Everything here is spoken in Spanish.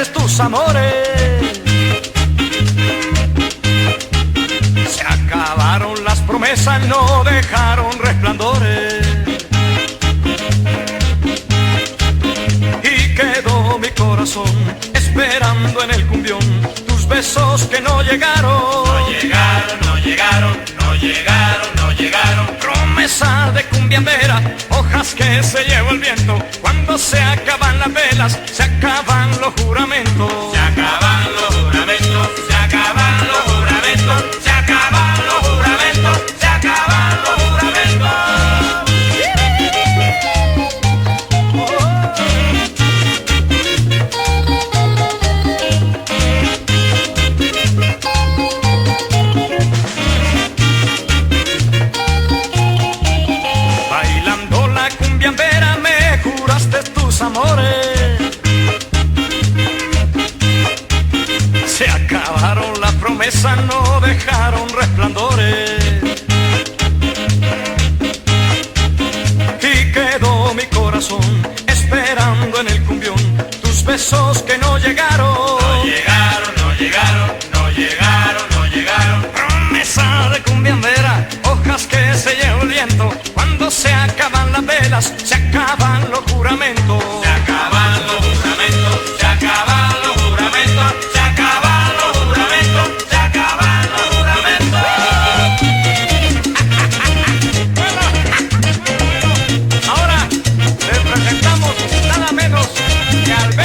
tus amores. Se acabaron las promesas, no dejaron resplandores. Y quedó mi corazón esperando en el cumbión tus besos que. No llegaron, no llegaron, no llegaron, no llegaron. Cumbiambera, hojas que se llevó el viento. Cuando se acaban las velas, se acaban los juramentos. Dejaron resplandores. Y quedó mi corazón esperando en el cumbión tus besos que no llegaron. No llegaron, no llegaron, no llegaron, no llegaron. Promesa de cumbiambera, hojas que se lleva el viento. Cuando se acaban las velas, se acaban los. Got